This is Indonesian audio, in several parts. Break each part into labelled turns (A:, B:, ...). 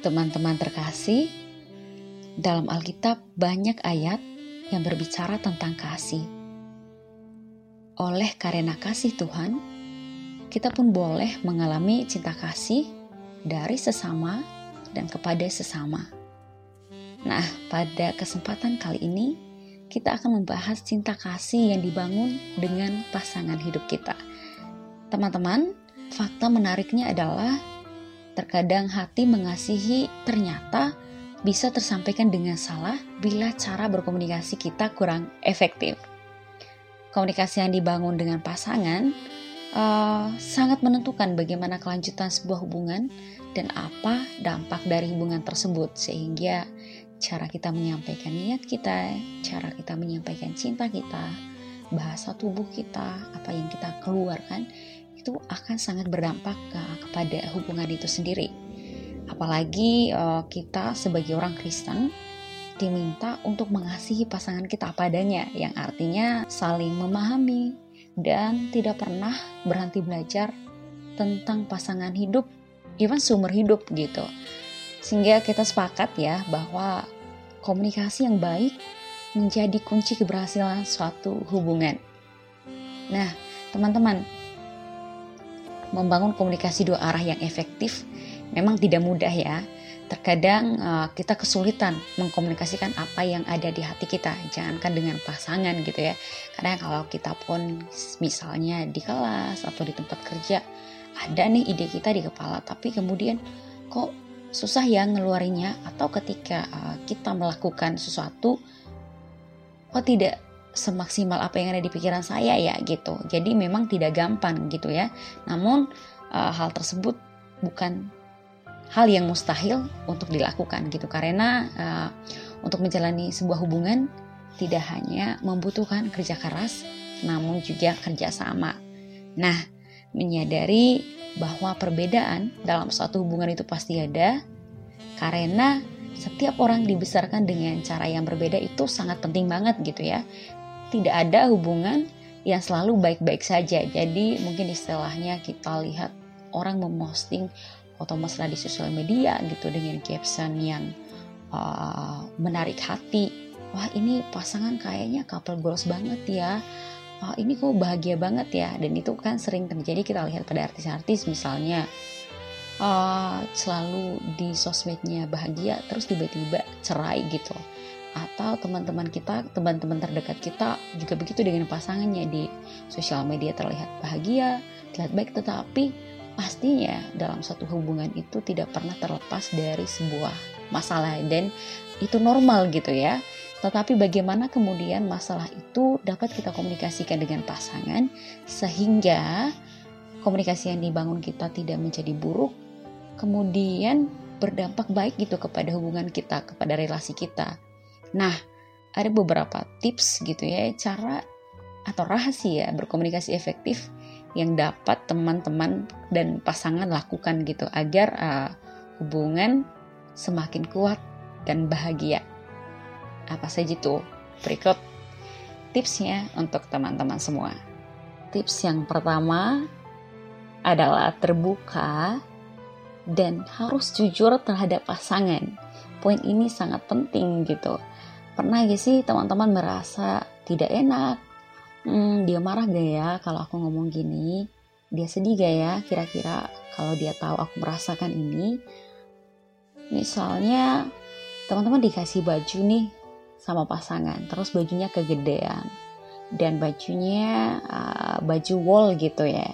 A: Teman-teman terkasih, dalam Alkitab banyak ayat yang berbicara tentang kasih. Oleh karena kasih Tuhan, kita pun boleh mengalami cinta kasih dari sesama dan kepada sesama. Nah, pada kesempatan kali ini, kita akan membahas cinta kasih yang dibangun dengan pasangan hidup kita. Teman-teman, fakta menariknya adalah Terkadang hati mengasihi ternyata bisa tersampaikan dengan salah bila cara berkomunikasi kita kurang efektif. Komunikasi yang dibangun dengan pasangan uh, sangat menentukan bagaimana kelanjutan sebuah hubungan dan apa dampak dari hubungan tersebut, sehingga cara kita menyampaikan niat kita, cara kita menyampaikan cinta kita, bahasa tubuh kita, apa yang kita keluarkan itu akan sangat berdampak ke, kepada hubungan itu sendiri. Apalagi uh, kita sebagai orang Kristen diminta untuk mengasihi pasangan kita apa adanya, yang artinya saling memahami dan tidak pernah berhenti belajar tentang pasangan hidup, even seumur hidup gitu. Sehingga kita sepakat ya bahwa komunikasi yang baik menjadi kunci keberhasilan suatu hubungan. Nah, teman-teman, membangun komunikasi dua arah yang efektif memang tidak mudah ya. Terkadang uh, kita kesulitan mengkomunikasikan apa yang ada di hati kita, jangankan dengan pasangan gitu ya. Karena kalau kita pun misalnya di kelas atau di tempat kerja ada nih ide kita di kepala, tapi kemudian kok susah ya ngeluarinya atau ketika uh, kita melakukan sesuatu kok tidak semaksimal apa yang ada di pikiran saya ya gitu. Jadi memang tidak gampang gitu ya. Namun uh, hal tersebut bukan hal yang mustahil untuk dilakukan gitu karena uh, untuk menjalani sebuah hubungan tidak hanya membutuhkan kerja keras namun juga kerjasama. Nah, menyadari bahwa perbedaan dalam suatu hubungan itu pasti ada karena setiap orang dibesarkan dengan cara yang berbeda itu sangat penting banget gitu ya tidak ada hubungan yang selalu baik-baik saja. Jadi mungkin istilahnya kita lihat orang memposting foto mesra di sosial media gitu dengan caption yang uh, menarik hati. Wah ini pasangan kayaknya couple goals banget ya. Wah ini kok bahagia banget ya. Dan itu kan sering terjadi kita lihat pada artis-artis misalnya uh, selalu di sosmednya bahagia terus tiba-tiba cerai gitu atau teman-teman kita, teman-teman terdekat kita juga begitu dengan pasangannya di sosial media terlihat bahagia, terlihat baik, tetapi pastinya dalam satu hubungan itu tidak pernah terlepas dari sebuah masalah dan itu normal gitu ya. Tetapi bagaimana kemudian masalah itu dapat kita komunikasikan dengan pasangan sehingga komunikasi yang dibangun kita tidak menjadi buruk, kemudian berdampak baik gitu kepada hubungan kita, kepada relasi kita. Nah, ada beberapa tips gitu ya, cara atau rahasia berkomunikasi efektif yang dapat teman-teman dan pasangan lakukan gitu agar uh, hubungan semakin kuat dan bahagia. Apa saja itu? Berikut tipsnya untuk teman-teman semua. Tips yang pertama adalah terbuka dan harus jujur terhadap pasangan. Poin ini sangat penting gitu Pernah gak sih teman-teman merasa tidak enak? Hmm, dia marah gak ya kalau aku ngomong gini? Dia sedih gak ya kira-kira kalau dia tahu aku merasakan ini? Misalnya teman-teman dikasih baju nih sama pasangan, terus bajunya kegedean dan bajunya uh, baju wall gitu ya.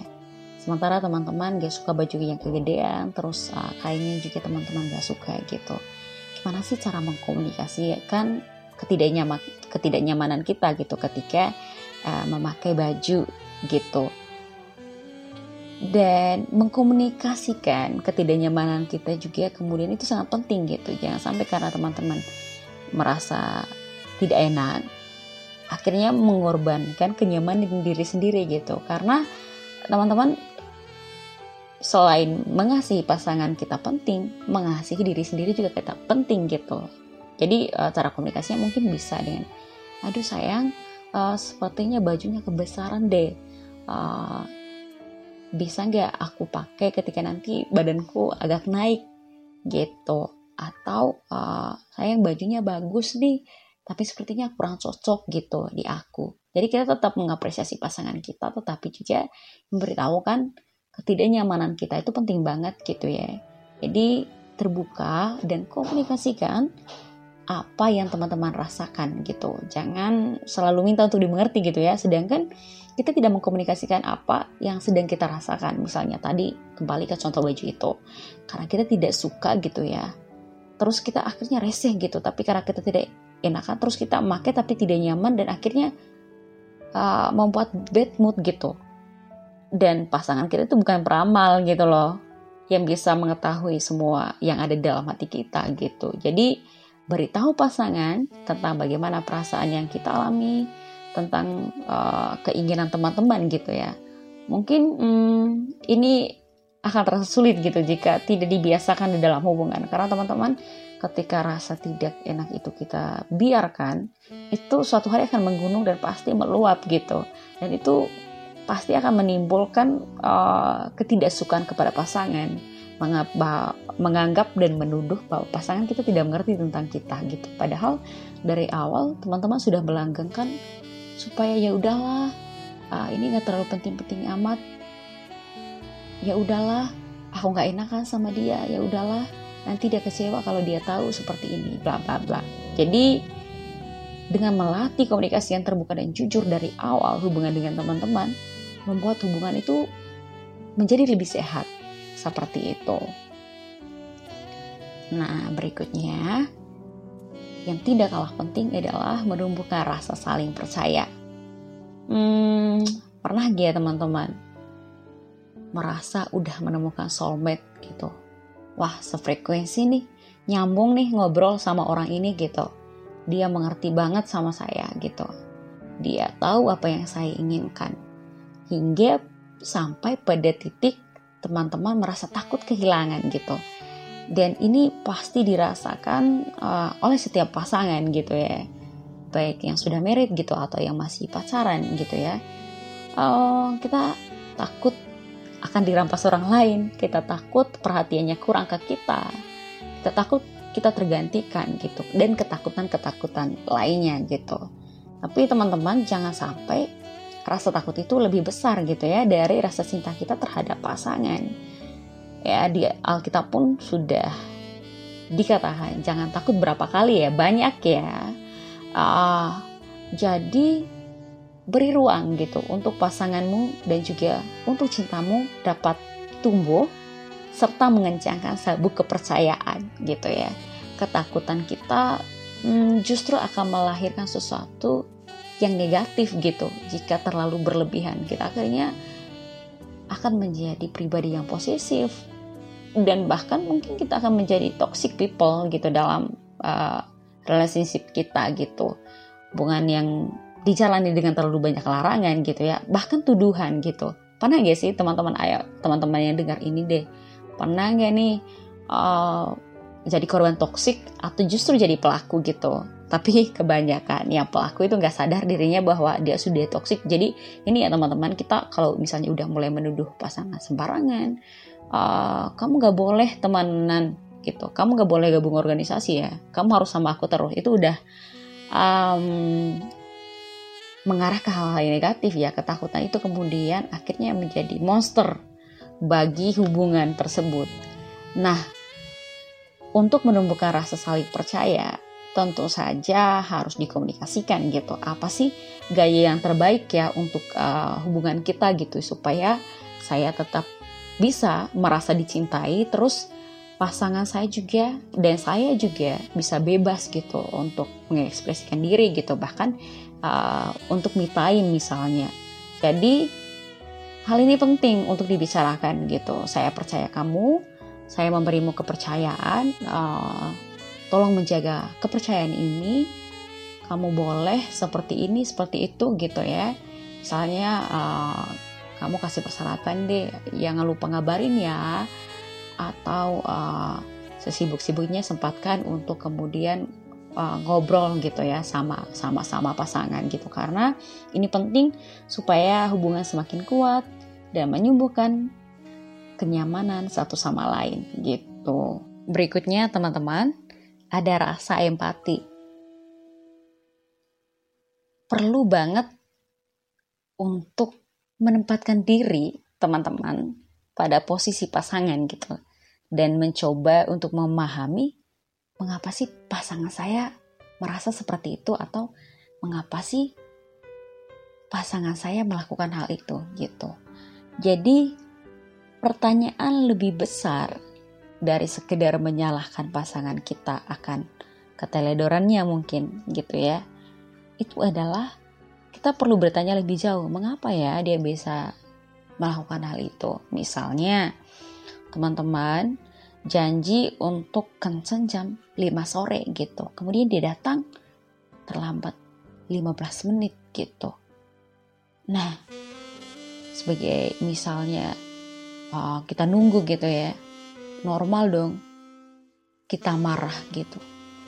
A: Sementara teman-teman gak suka baju yang kegedean, terus uh, kainnya juga teman-teman gak suka gitu. Gimana sih cara mengkomunikasikan ketidaknyaman ketidaknyamanan kita gitu ketika uh, memakai baju gitu. Dan mengkomunikasikan ketidaknyamanan kita juga kemudian itu sangat penting gitu. Jangan sampai karena teman-teman merasa tidak enak akhirnya mengorbankan kenyamanan diri sendiri gitu. Karena teman-teman selain mengasihi pasangan kita penting mengasihi diri sendiri juga kita penting gitu jadi uh, cara komunikasinya mungkin bisa dengan aduh sayang uh, sepertinya bajunya kebesaran deh. Uh, bisa nggak aku pakai ketika nanti badanku agak naik? Gitu. Atau uh, sayang bajunya bagus nih tapi sepertinya kurang cocok gitu di aku. Jadi kita tetap mengapresiasi pasangan kita tetapi juga memberitahukan ketidaknyamanan kita itu penting banget gitu ya. Jadi terbuka dan komunikasikan apa yang teman-teman rasakan gitu. Jangan selalu minta untuk dimengerti gitu ya. Sedangkan kita tidak mengkomunikasikan apa yang sedang kita rasakan. Misalnya tadi kembali ke contoh baju itu. Karena kita tidak suka gitu ya. Terus kita akhirnya reseh gitu. Tapi karena kita tidak enakan terus kita pakai tapi tidak nyaman dan akhirnya uh, membuat bad mood gitu. Dan pasangan kita itu bukan peramal gitu loh. Yang bisa mengetahui semua yang ada dalam hati kita gitu. Jadi beritahu pasangan tentang bagaimana perasaan yang kita alami, tentang uh, keinginan teman-teman gitu ya. Mungkin hmm, ini akan terasa sulit gitu jika tidak dibiasakan di dalam hubungan. Karena teman-teman ketika rasa tidak enak itu kita biarkan itu suatu hari akan menggunung dan pasti meluap gitu. Dan itu pasti akan menimbulkan uh, ketidaksukaan kepada pasangan menganggap dan menuduh bahwa pasangan kita tidak mengerti tentang kita gitu. Padahal dari awal teman-teman sudah melanggengkan supaya ya udahlah uh, ini nggak terlalu penting-penting amat. Ya udahlah, aku nggak enakan sama dia. Ya udahlah, nanti dia kecewa kalau dia tahu seperti ini. Bla bla bla. Jadi dengan melatih komunikasi yang terbuka dan jujur dari awal hubungan dengan teman-teman membuat hubungan itu menjadi lebih sehat seperti itu. Nah, berikutnya yang tidak kalah penting adalah menumbuhkan rasa saling percaya. Hmm, pernah gak ya teman-teman merasa udah menemukan soulmate gitu? Wah, sefrekuensi nih, nyambung nih ngobrol sama orang ini gitu. Dia mengerti banget sama saya gitu. Dia tahu apa yang saya inginkan. Hingga sampai pada titik teman-teman merasa takut kehilangan gitu. Dan ini pasti dirasakan uh, oleh setiap pasangan gitu ya. Baik yang sudah married gitu atau yang masih pacaran gitu ya. Uh, kita takut akan dirampas orang lain. Kita takut perhatiannya kurang ke kita. Kita takut kita tergantikan gitu. Dan ketakutan-ketakutan lainnya gitu. Tapi teman-teman jangan sampai rasa takut itu lebih besar gitu ya dari rasa cinta kita terhadap pasangan. Ya di Alkitab pun sudah dikatakan jangan takut berapa kali ya banyak ya. Uh, jadi beri ruang gitu untuk pasanganmu dan juga untuk cintamu dapat tumbuh serta mengencangkan sabuk kepercayaan gitu ya. Ketakutan kita hmm, justru akan melahirkan sesuatu yang negatif gitu jika terlalu berlebihan kita akhirnya akan menjadi pribadi yang posesif. Dan bahkan mungkin kita akan menjadi toxic people gitu dalam uh, relationship kita gitu. Hubungan yang dijalani dengan terlalu banyak larangan gitu ya. Bahkan tuduhan gitu. Pernah gak sih teman-teman ayo teman-teman yang dengar ini deh pernah gak nih uh, jadi korban toksik atau justru jadi pelaku gitu tapi kebanyakan yang pelaku itu nggak sadar dirinya bahwa dia sudah toksik jadi ini ya teman-teman kita kalau misalnya udah mulai menuduh pasangan sembarangan uh, kamu nggak boleh temenan gitu. Kamu nggak boleh gabung organisasi ya. Kamu harus sama aku terus. Itu udah um, mengarah ke hal-hal yang negatif ya ketakutan. Itu kemudian akhirnya menjadi monster bagi hubungan tersebut. Nah untuk menumbuhkan rasa saling percaya tentu saja harus dikomunikasikan gitu. Apa sih gaya yang terbaik ya untuk uh, hubungan kita gitu supaya saya tetap bisa merasa dicintai terus pasangan saya juga dan saya juga bisa bebas gitu untuk mengekspresikan diri gitu bahkan uh, untuk me time misalnya. Jadi hal ini penting untuk dibicarakan gitu. Saya percaya kamu, saya memberimu kepercayaan. Uh, tolong menjaga kepercayaan ini. Kamu boleh seperti ini seperti itu gitu ya. Misalnya uh, kamu kasih persyaratan deh jangan lupa ngabarin ya. Atau uh, sesibuk-sibuknya sempatkan untuk kemudian uh, ngobrol gitu ya sama sama sama pasangan gitu. Karena ini penting supaya hubungan semakin kuat dan menyembuhkan kenyamanan satu sama lain gitu. berikutnya teman-teman ada rasa empati. Perlu banget untuk menempatkan diri teman-teman pada posisi pasangan gitu dan mencoba untuk memahami mengapa sih pasangan saya merasa seperti itu atau mengapa sih pasangan saya melakukan hal itu gitu. Jadi pertanyaan lebih besar dari sekedar menyalahkan pasangan kita akan keteledorannya mungkin gitu ya. Itu adalah kita perlu bertanya lebih jauh, mengapa ya dia bisa melakukan hal itu? Misalnya, teman-teman janji untuk kencan jam 5 sore gitu. Kemudian dia datang terlambat 15 menit gitu. Nah, sebagai misalnya uh, kita nunggu gitu ya, normal dong kita marah gitu.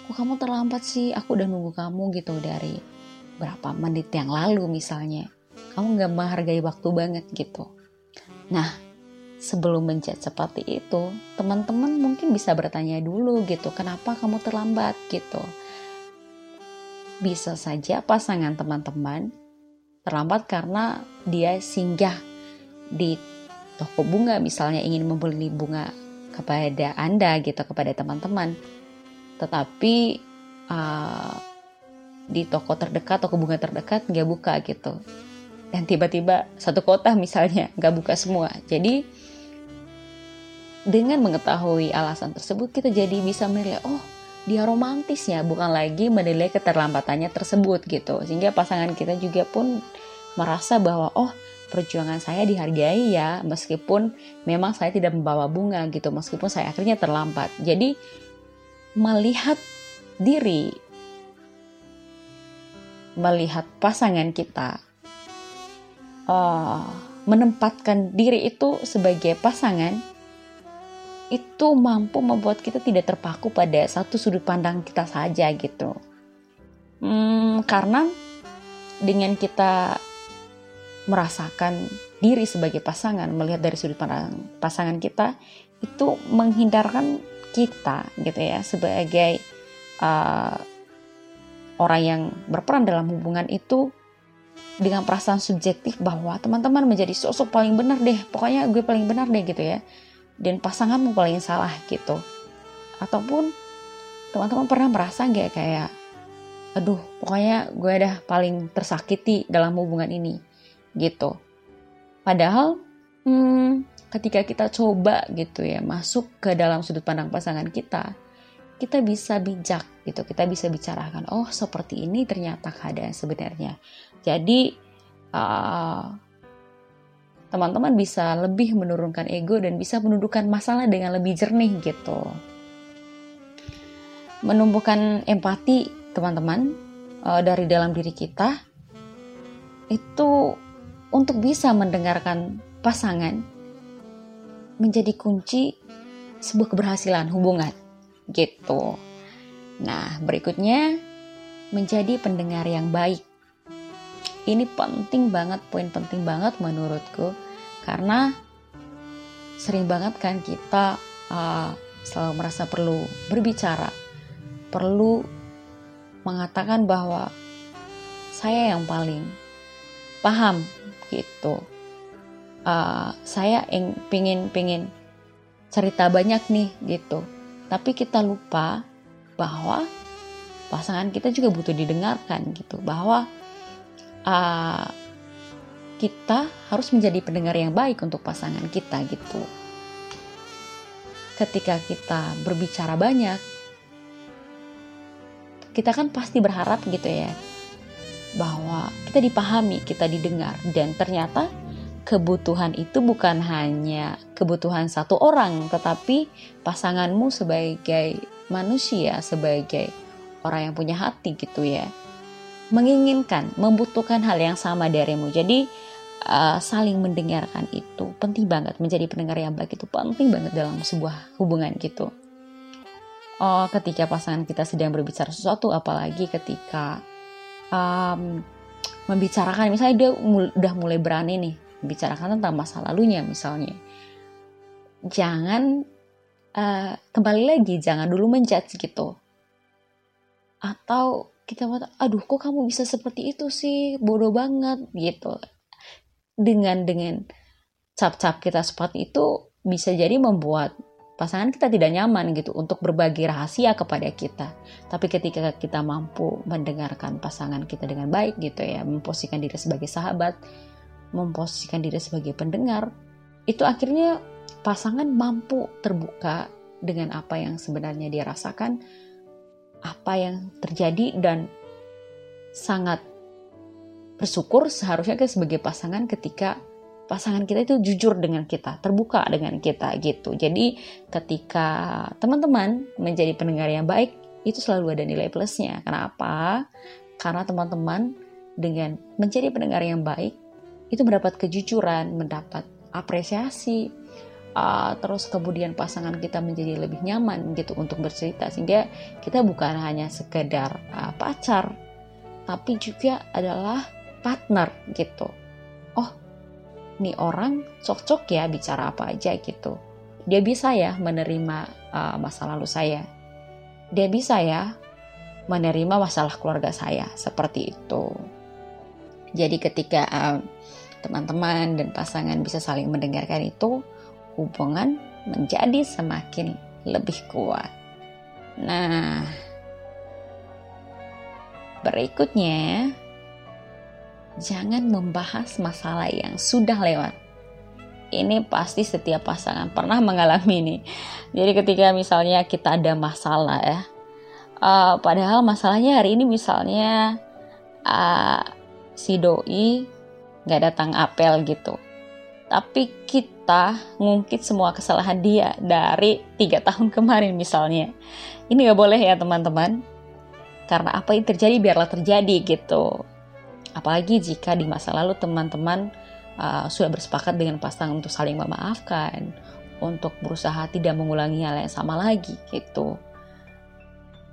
A: Kok kamu terlambat sih? Aku udah nunggu kamu gitu dari berapa menit yang lalu misalnya. Kamu gak menghargai waktu banget gitu. Nah, sebelum menjat seperti itu, teman-teman mungkin bisa bertanya dulu gitu, kenapa kamu terlambat gitu. Bisa saja pasangan teman-teman terlambat karena dia singgah di toko bunga misalnya ingin membeli bunga kepada Anda gitu kepada teman-teman. Tetapi uh, di toko terdekat, toko bunga terdekat nggak buka gitu. Dan tiba-tiba satu kota misalnya nggak buka semua. Jadi dengan mengetahui alasan tersebut kita jadi bisa menilai oh dia romantis ya bukan lagi menilai keterlambatannya tersebut gitu sehingga pasangan kita juga pun merasa bahwa oh perjuangan saya dihargai ya meskipun memang saya tidak membawa bunga gitu meskipun saya akhirnya terlambat. Jadi melihat diri melihat pasangan kita uh, menempatkan diri itu sebagai pasangan itu mampu membuat kita tidak terpaku pada satu sudut pandang kita saja gitu. Hmm, karena dengan kita merasakan diri sebagai pasangan, melihat dari sudut pandang pasangan kita, itu menghindarkan kita gitu ya sebagai uh, orang yang berperan dalam hubungan itu dengan perasaan subjektif bahwa teman-teman menjadi sosok paling benar deh, pokoknya gue paling benar deh gitu ya, dan pasanganmu paling salah gitu. Ataupun teman-teman pernah merasa nggak kayak, aduh pokoknya gue udah paling tersakiti dalam hubungan ini gitu. Padahal hmm, ketika kita coba gitu ya masuk ke dalam sudut pandang pasangan kita, kita bisa bijak gitu, kita bisa bicarakan, oh seperti ini ternyata keadaan sebenarnya. Jadi uh, teman-teman bisa lebih menurunkan ego dan bisa menundukkan masalah dengan lebih jernih gitu. Menumbuhkan empati teman-teman uh, dari dalam diri kita itu untuk bisa mendengarkan pasangan menjadi kunci sebuah keberhasilan hubungan gitu. Nah, berikutnya menjadi pendengar yang baik. Ini penting banget, poin penting banget menurutku karena sering banget kan kita uh, selalu merasa perlu berbicara, perlu mengatakan bahwa saya yang paling paham gitu. Uh, saya yang pingin pingin cerita banyak nih gitu. Tapi kita lupa bahwa pasangan kita juga butuh didengarkan gitu. Bahwa uh, kita harus menjadi pendengar yang baik untuk pasangan kita gitu. Ketika kita berbicara banyak kita kan pasti berharap gitu ya bahwa kita dipahami, kita didengar, dan ternyata kebutuhan itu bukan hanya kebutuhan satu orang, tetapi pasanganmu sebagai manusia, sebagai orang yang punya hati gitu ya, menginginkan, membutuhkan hal yang sama darimu. Jadi uh, saling mendengarkan itu penting banget, menjadi pendengar yang baik itu penting banget dalam sebuah hubungan gitu. Oh, ketika pasangan kita sedang berbicara sesuatu, apalagi ketika um, membicarakan misalnya dia mul udah mulai berani nih membicarakan tentang masa lalunya misalnya. Jangan uh, kembali lagi jangan dulu menjudge gitu. Atau kita mata aduh kok kamu bisa seperti itu sih? Bodoh banget gitu. Dengan dengan cap-cap kita seperti itu bisa jadi membuat pasangan kita tidak nyaman gitu untuk berbagi rahasia kepada kita. Tapi ketika kita mampu mendengarkan pasangan kita dengan baik gitu ya, memposisikan diri sebagai sahabat, memposisikan diri sebagai pendengar, itu akhirnya pasangan mampu terbuka dengan apa yang sebenarnya dia rasakan apa yang terjadi dan sangat bersyukur seharusnya kita sebagai pasangan ketika pasangan kita itu jujur dengan kita, terbuka dengan kita gitu. Jadi ketika teman-teman menjadi pendengar yang baik, itu selalu ada nilai plusnya. Kenapa? Karena teman-teman dengan menjadi pendengar yang baik, itu mendapat kejujuran, mendapat apresiasi, uh, terus kemudian pasangan kita menjadi lebih nyaman gitu untuk bercerita sehingga kita bukan hanya sekedar uh, pacar tapi juga adalah partner gitu nih orang cocok ya bicara apa aja gitu. Dia bisa ya menerima uh, masa lalu saya. Dia bisa ya menerima masalah keluarga saya seperti itu. Jadi ketika teman-teman uh, dan pasangan bisa saling mendengarkan itu hubungan menjadi semakin lebih kuat. Nah, berikutnya jangan membahas masalah yang sudah lewat. Ini pasti setiap pasangan pernah mengalami ini. Jadi ketika misalnya kita ada masalah ya, uh, padahal masalahnya hari ini misalnya uh, si doi nggak datang apel gitu tapi kita ngungkit semua kesalahan dia dari tiga tahun kemarin misalnya. Ini gak boleh ya teman-teman. Karena apa yang terjadi biarlah terjadi gitu. Apalagi jika di masa lalu teman-teman uh, sudah bersepakat dengan pasangan untuk saling memaafkan, untuk berusaha tidak mengulangi hal yang sama lagi gitu.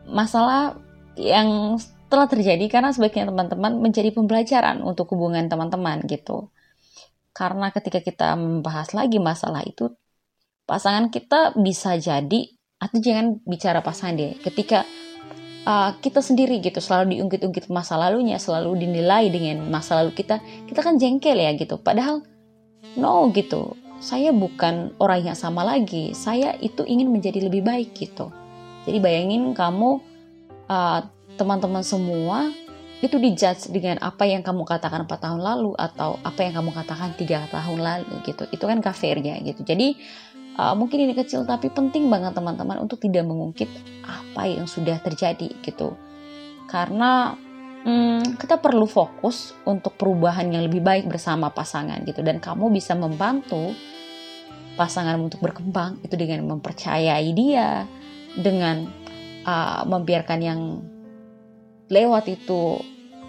A: Masalah yang telah terjadi karena sebaiknya teman-teman menjadi pembelajaran untuk hubungan teman-teman gitu karena ketika kita membahas lagi masalah itu, pasangan kita bisa jadi, atau jangan bicara pasangan deh, ketika uh, kita sendiri gitu selalu diungkit-ungkit masa lalunya, selalu dinilai dengan masa lalu kita, kita kan jengkel ya gitu. Padahal no gitu, saya bukan orang yang sama lagi, saya itu ingin menjadi lebih baik gitu. Jadi bayangin kamu uh, teman-teman semua itu dijudge dengan apa yang kamu katakan 4 tahun lalu atau apa yang kamu katakan tiga tahun lalu gitu itu kan kafirnya gitu jadi uh, mungkin ini kecil tapi penting banget teman-teman untuk tidak mengungkit apa yang sudah terjadi gitu. Karena hmm, kita perlu fokus untuk perubahan yang lebih baik bersama pasangan gitu. Dan kamu bisa membantu pasangan untuk berkembang itu dengan mempercayai dia dengan uh, membiarkan yang lewat itu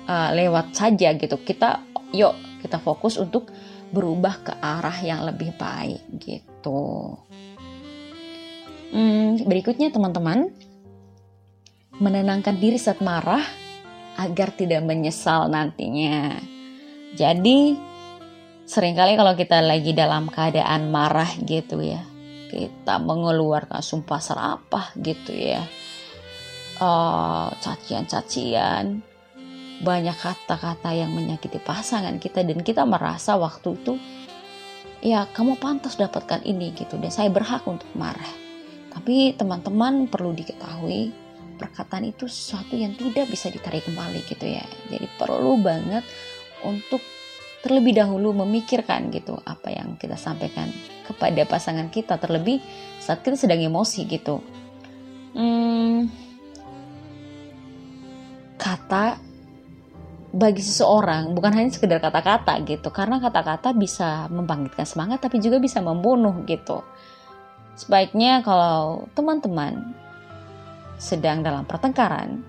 A: uh, lewat saja gitu. Kita yuk kita fokus untuk berubah ke arah yang lebih baik gitu hmm, berikutnya teman-teman. Menenangkan diri saat marah agar tidak menyesal nantinya. Jadi sering kali kalau kita lagi dalam keadaan marah gitu ya kita mengeluarkan sumpah serapah gitu ya. Uh, cacian-cacian, banyak kata-kata yang menyakiti pasangan kita dan kita merasa waktu itu ya kamu pantas dapatkan ini gitu dan saya berhak untuk marah. Tapi teman-teman perlu diketahui perkataan itu sesuatu yang tidak bisa ditarik kembali gitu ya. Jadi perlu banget untuk terlebih dahulu memikirkan gitu apa yang kita sampaikan kepada pasangan kita terlebih saat kita sedang emosi gitu. Hmm, kata bagi seseorang bukan hanya sekedar kata-kata gitu. Karena kata-kata bisa membangkitkan semangat tapi juga bisa membunuh gitu. Sebaiknya kalau teman-teman sedang dalam pertengkaran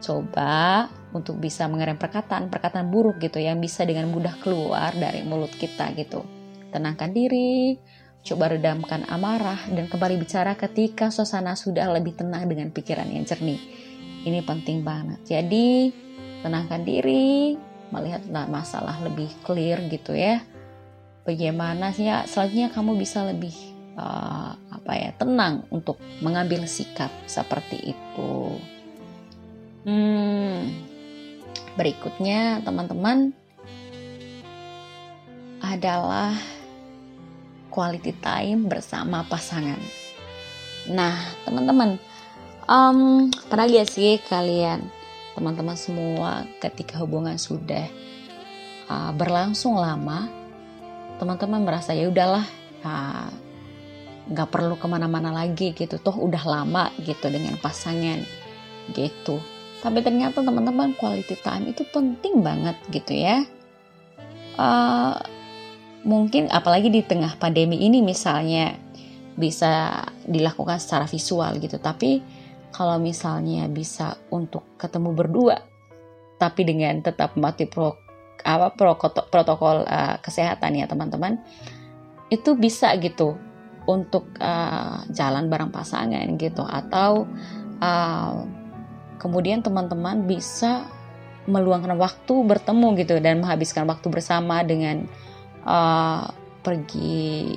A: coba untuk bisa mengerem perkataan perkataan buruk gitu yang bisa dengan mudah keluar dari mulut kita gitu. Tenangkan diri coba redamkan amarah dan kembali bicara ketika suasana sudah lebih tenang dengan pikiran yang jernih. Ini penting banget. Jadi tenangkan diri, melihat masalah lebih clear gitu ya. Bagaimana sih ya selanjutnya kamu bisa lebih uh, apa ya tenang untuk mengambil sikap seperti itu. Hmm, berikutnya teman-teman adalah quality time bersama pasangan. Nah, teman-teman, um, pernah gak sih kalian, teman-teman semua, ketika hubungan sudah uh, berlangsung lama, teman-teman merasa ya udahlah, uh, nggak perlu ke mana-mana lagi gitu. Toh udah lama gitu dengan pasangan gitu. Tapi ternyata teman-teman quality time itu penting banget gitu ya. Uh, mungkin apalagi di tengah pandemi ini misalnya bisa dilakukan secara visual gitu. Tapi kalau misalnya bisa untuk ketemu berdua tapi dengan tetap mati pro apa protokol uh, kesehatan ya teman-teman itu bisa gitu untuk uh, jalan bareng pasangan gitu. Atau uh, kemudian teman-teman bisa meluangkan waktu bertemu gitu dan menghabiskan waktu bersama dengan uh, pergi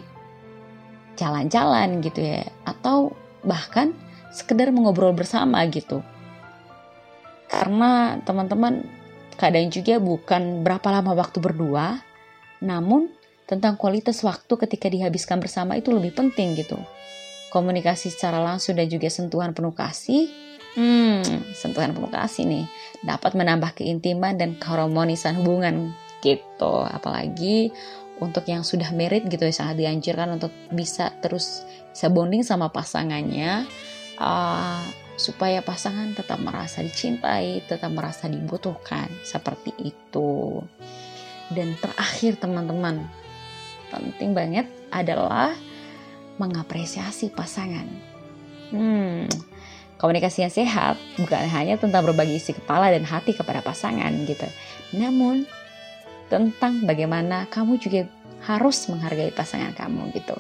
A: jalan-jalan gitu ya. Atau bahkan sekedar mengobrol bersama gitu karena teman-teman kadang juga bukan berapa lama waktu berdua namun tentang kualitas waktu ketika dihabiskan bersama itu lebih penting gitu. Komunikasi secara langsung dan juga sentuhan penuh kasih, hmm, sentuhan penuh kasih nih, dapat menambah keintiman dan keharmonisan hubungan gitu. Apalagi untuk yang sudah merit gitu ya sangat dianjurkan untuk bisa terus bisa bonding sama pasangannya uh, supaya pasangan tetap merasa dicintai, tetap merasa dibutuhkan seperti itu. Dan terakhir teman-teman, penting banget adalah mengapresiasi pasangan. Hmm, komunikasi yang sehat bukan hanya tentang berbagi isi kepala dan hati kepada pasangan gitu. Namun tentang bagaimana kamu juga harus menghargai pasangan kamu gitu.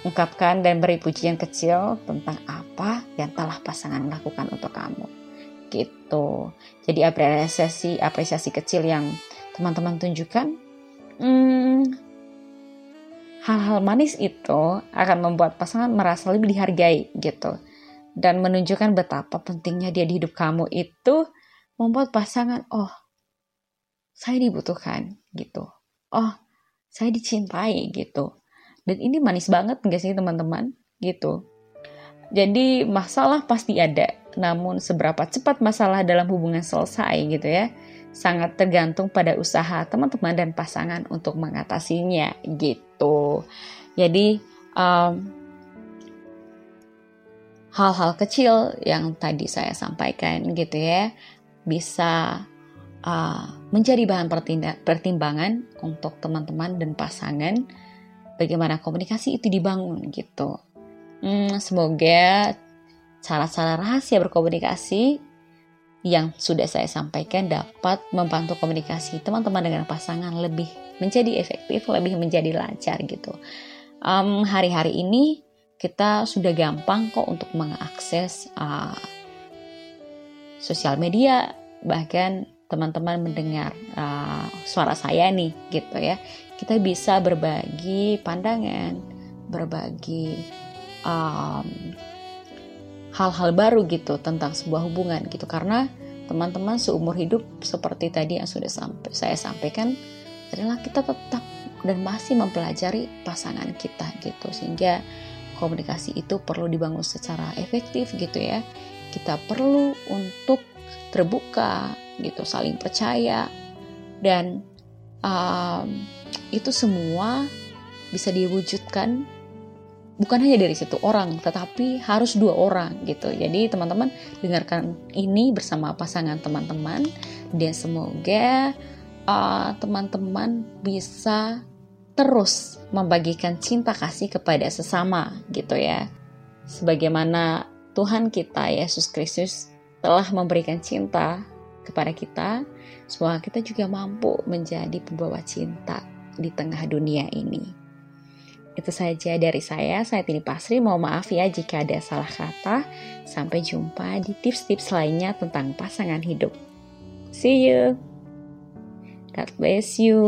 A: Ungkapkan dan beri pujian kecil tentang apa yang telah pasangan lakukan untuk kamu. Gitu. Jadi apresiasi apresiasi kecil yang teman-teman tunjukkan hmm, hal-hal manis itu akan membuat pasangan merasa lebih dihargai gitu dan menunjukkan betapa pentingnya dia di hidup kamu itu membuat pasangan oh saya dibutuhkan gitu oh saya dicintai gitu dan ini manis banget nggak sih teman-teman? Gitu. Jadi masalah pasti ada. Namun seberapa cepat masalah dalam hubungan selesai gitu ya sangat tergantung pada usaha teman-teman dan pasangan untuk mengatasinya. Gitu. Jadi hal hal-hal kecil yang tadi saya sampaikan gitu ya bisa uh, menjadi bahan pertimbangan untuk teman-teman dan pasangan bagaimana komunikasi itu dibangun gitu. Hmm, semoga cara-cara rahasia berkomunikasi yang sudah saya sampaikan dapat membantu komunikasi teman-teman dengan pasangan lebih menjadi efektif, lebih menjadi lancar gitu. Um, hari-hari ini kita sudah gampang kok untuk mengakses uh, sosial media, bahkan teman-teman mendengar uh, suara saya nih gitu ya. Kita bisa berbagi pandangan, berbagi um, hal-hal baru gitu tentang sebuah hubungan gitu. Karena teman-teman seumur hidup seperti tadi yang sudah sampai saya sampaikan adalah kita tetap dan masih mempelajari pasangan kita gitu. Sehingga komunikasi itu perlu dibangun secara efektif gitu ya. Kita perlu untuk terbuka gitu saling percaya dan um, itu semua bisa diwujudkan bukan hanya dari satu orang, tetapi harus dua orang gitu. Jadi teman-teman dengarkan ini bersama pasangan teman-teman dan semoga uh, teman-teman bisa terus membagikan cinta kasih kepada sesama gitu ya. Sebagaimana Tuhan kita Yesus Kristus telah memberikan cinta kepada kita, semoga kita juga mampu menjadi pembawa cinta di tengah dunia ini. Itu saja dari saya, saya Tini Pasri. Mohon maaf ya jika ada salah kata. Sampai jumpa di tips-tips lainnya tentang pasangan hidup. See you. God bless you.